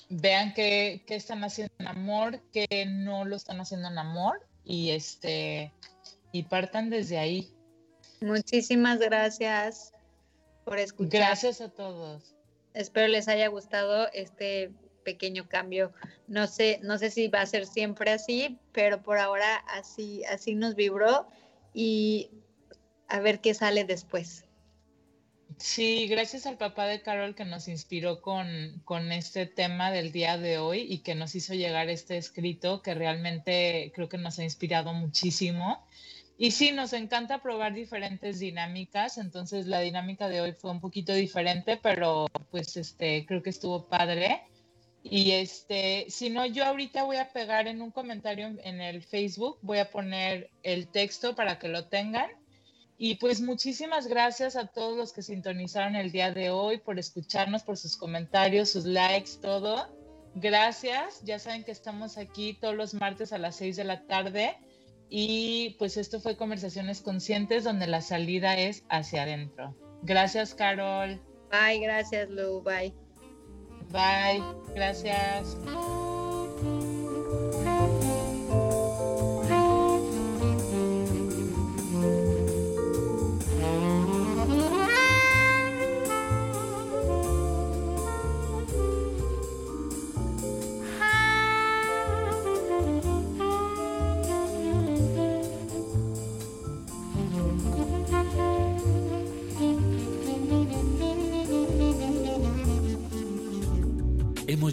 E: vean qué, están haciendo en amor, qué no lo están haciendo en amor y este y partan desde ahí.
F: Muchísimas gracias por escuchar.
E: Gracias a todos.
F: Espero les haya gustado este pequeño cambio. No sé, no sé si va a ser siempre así, pero por ahora así, así nos vibró y a ver qué sale después.
E: Sí, gracias al papá de Carol que nos inspiró con, este tema del día de hoy y que nos hizo llegar este escrito que realmente creo que nos ha inspirado muchísimo. Y sí, nos encanta probar diferentes dinámicas, entonces la dinámica de hoy fue un poquito diferente, pero pues este creo que estuvo padre. Y este, si no, yo ahorita voy a pegar en un comentario en el Facebook, voy a poner el texto para que lo tengan y pues muchísimas gracias a todos los que sintonizaron el día de hoy por escucharnos, por sus comentarios, sus likes, todo. Gracias. Ya saben que estamos aquí todos los martes a las 6 de la tarde. Y pues esto fue Conversaciones Conscientes, donde la salida es hacia adentro. Gracias, Carol.
F: Bye, gracias, Lu. Bye.
E: Bye, gracias.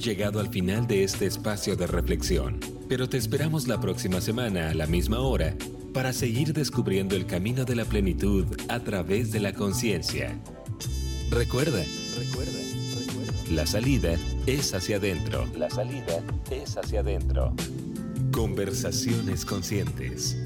C: Llegado al final de este espacio de reflexión, pero te esperamos la próxima semana a la misma hora para seguir descubriendo el camino de la plenitud a través de la conciencia. Recuerda, recuerda, recuerda. La salida es hacia adentro. La salida es hacia adentro. Conversaciones conscientes.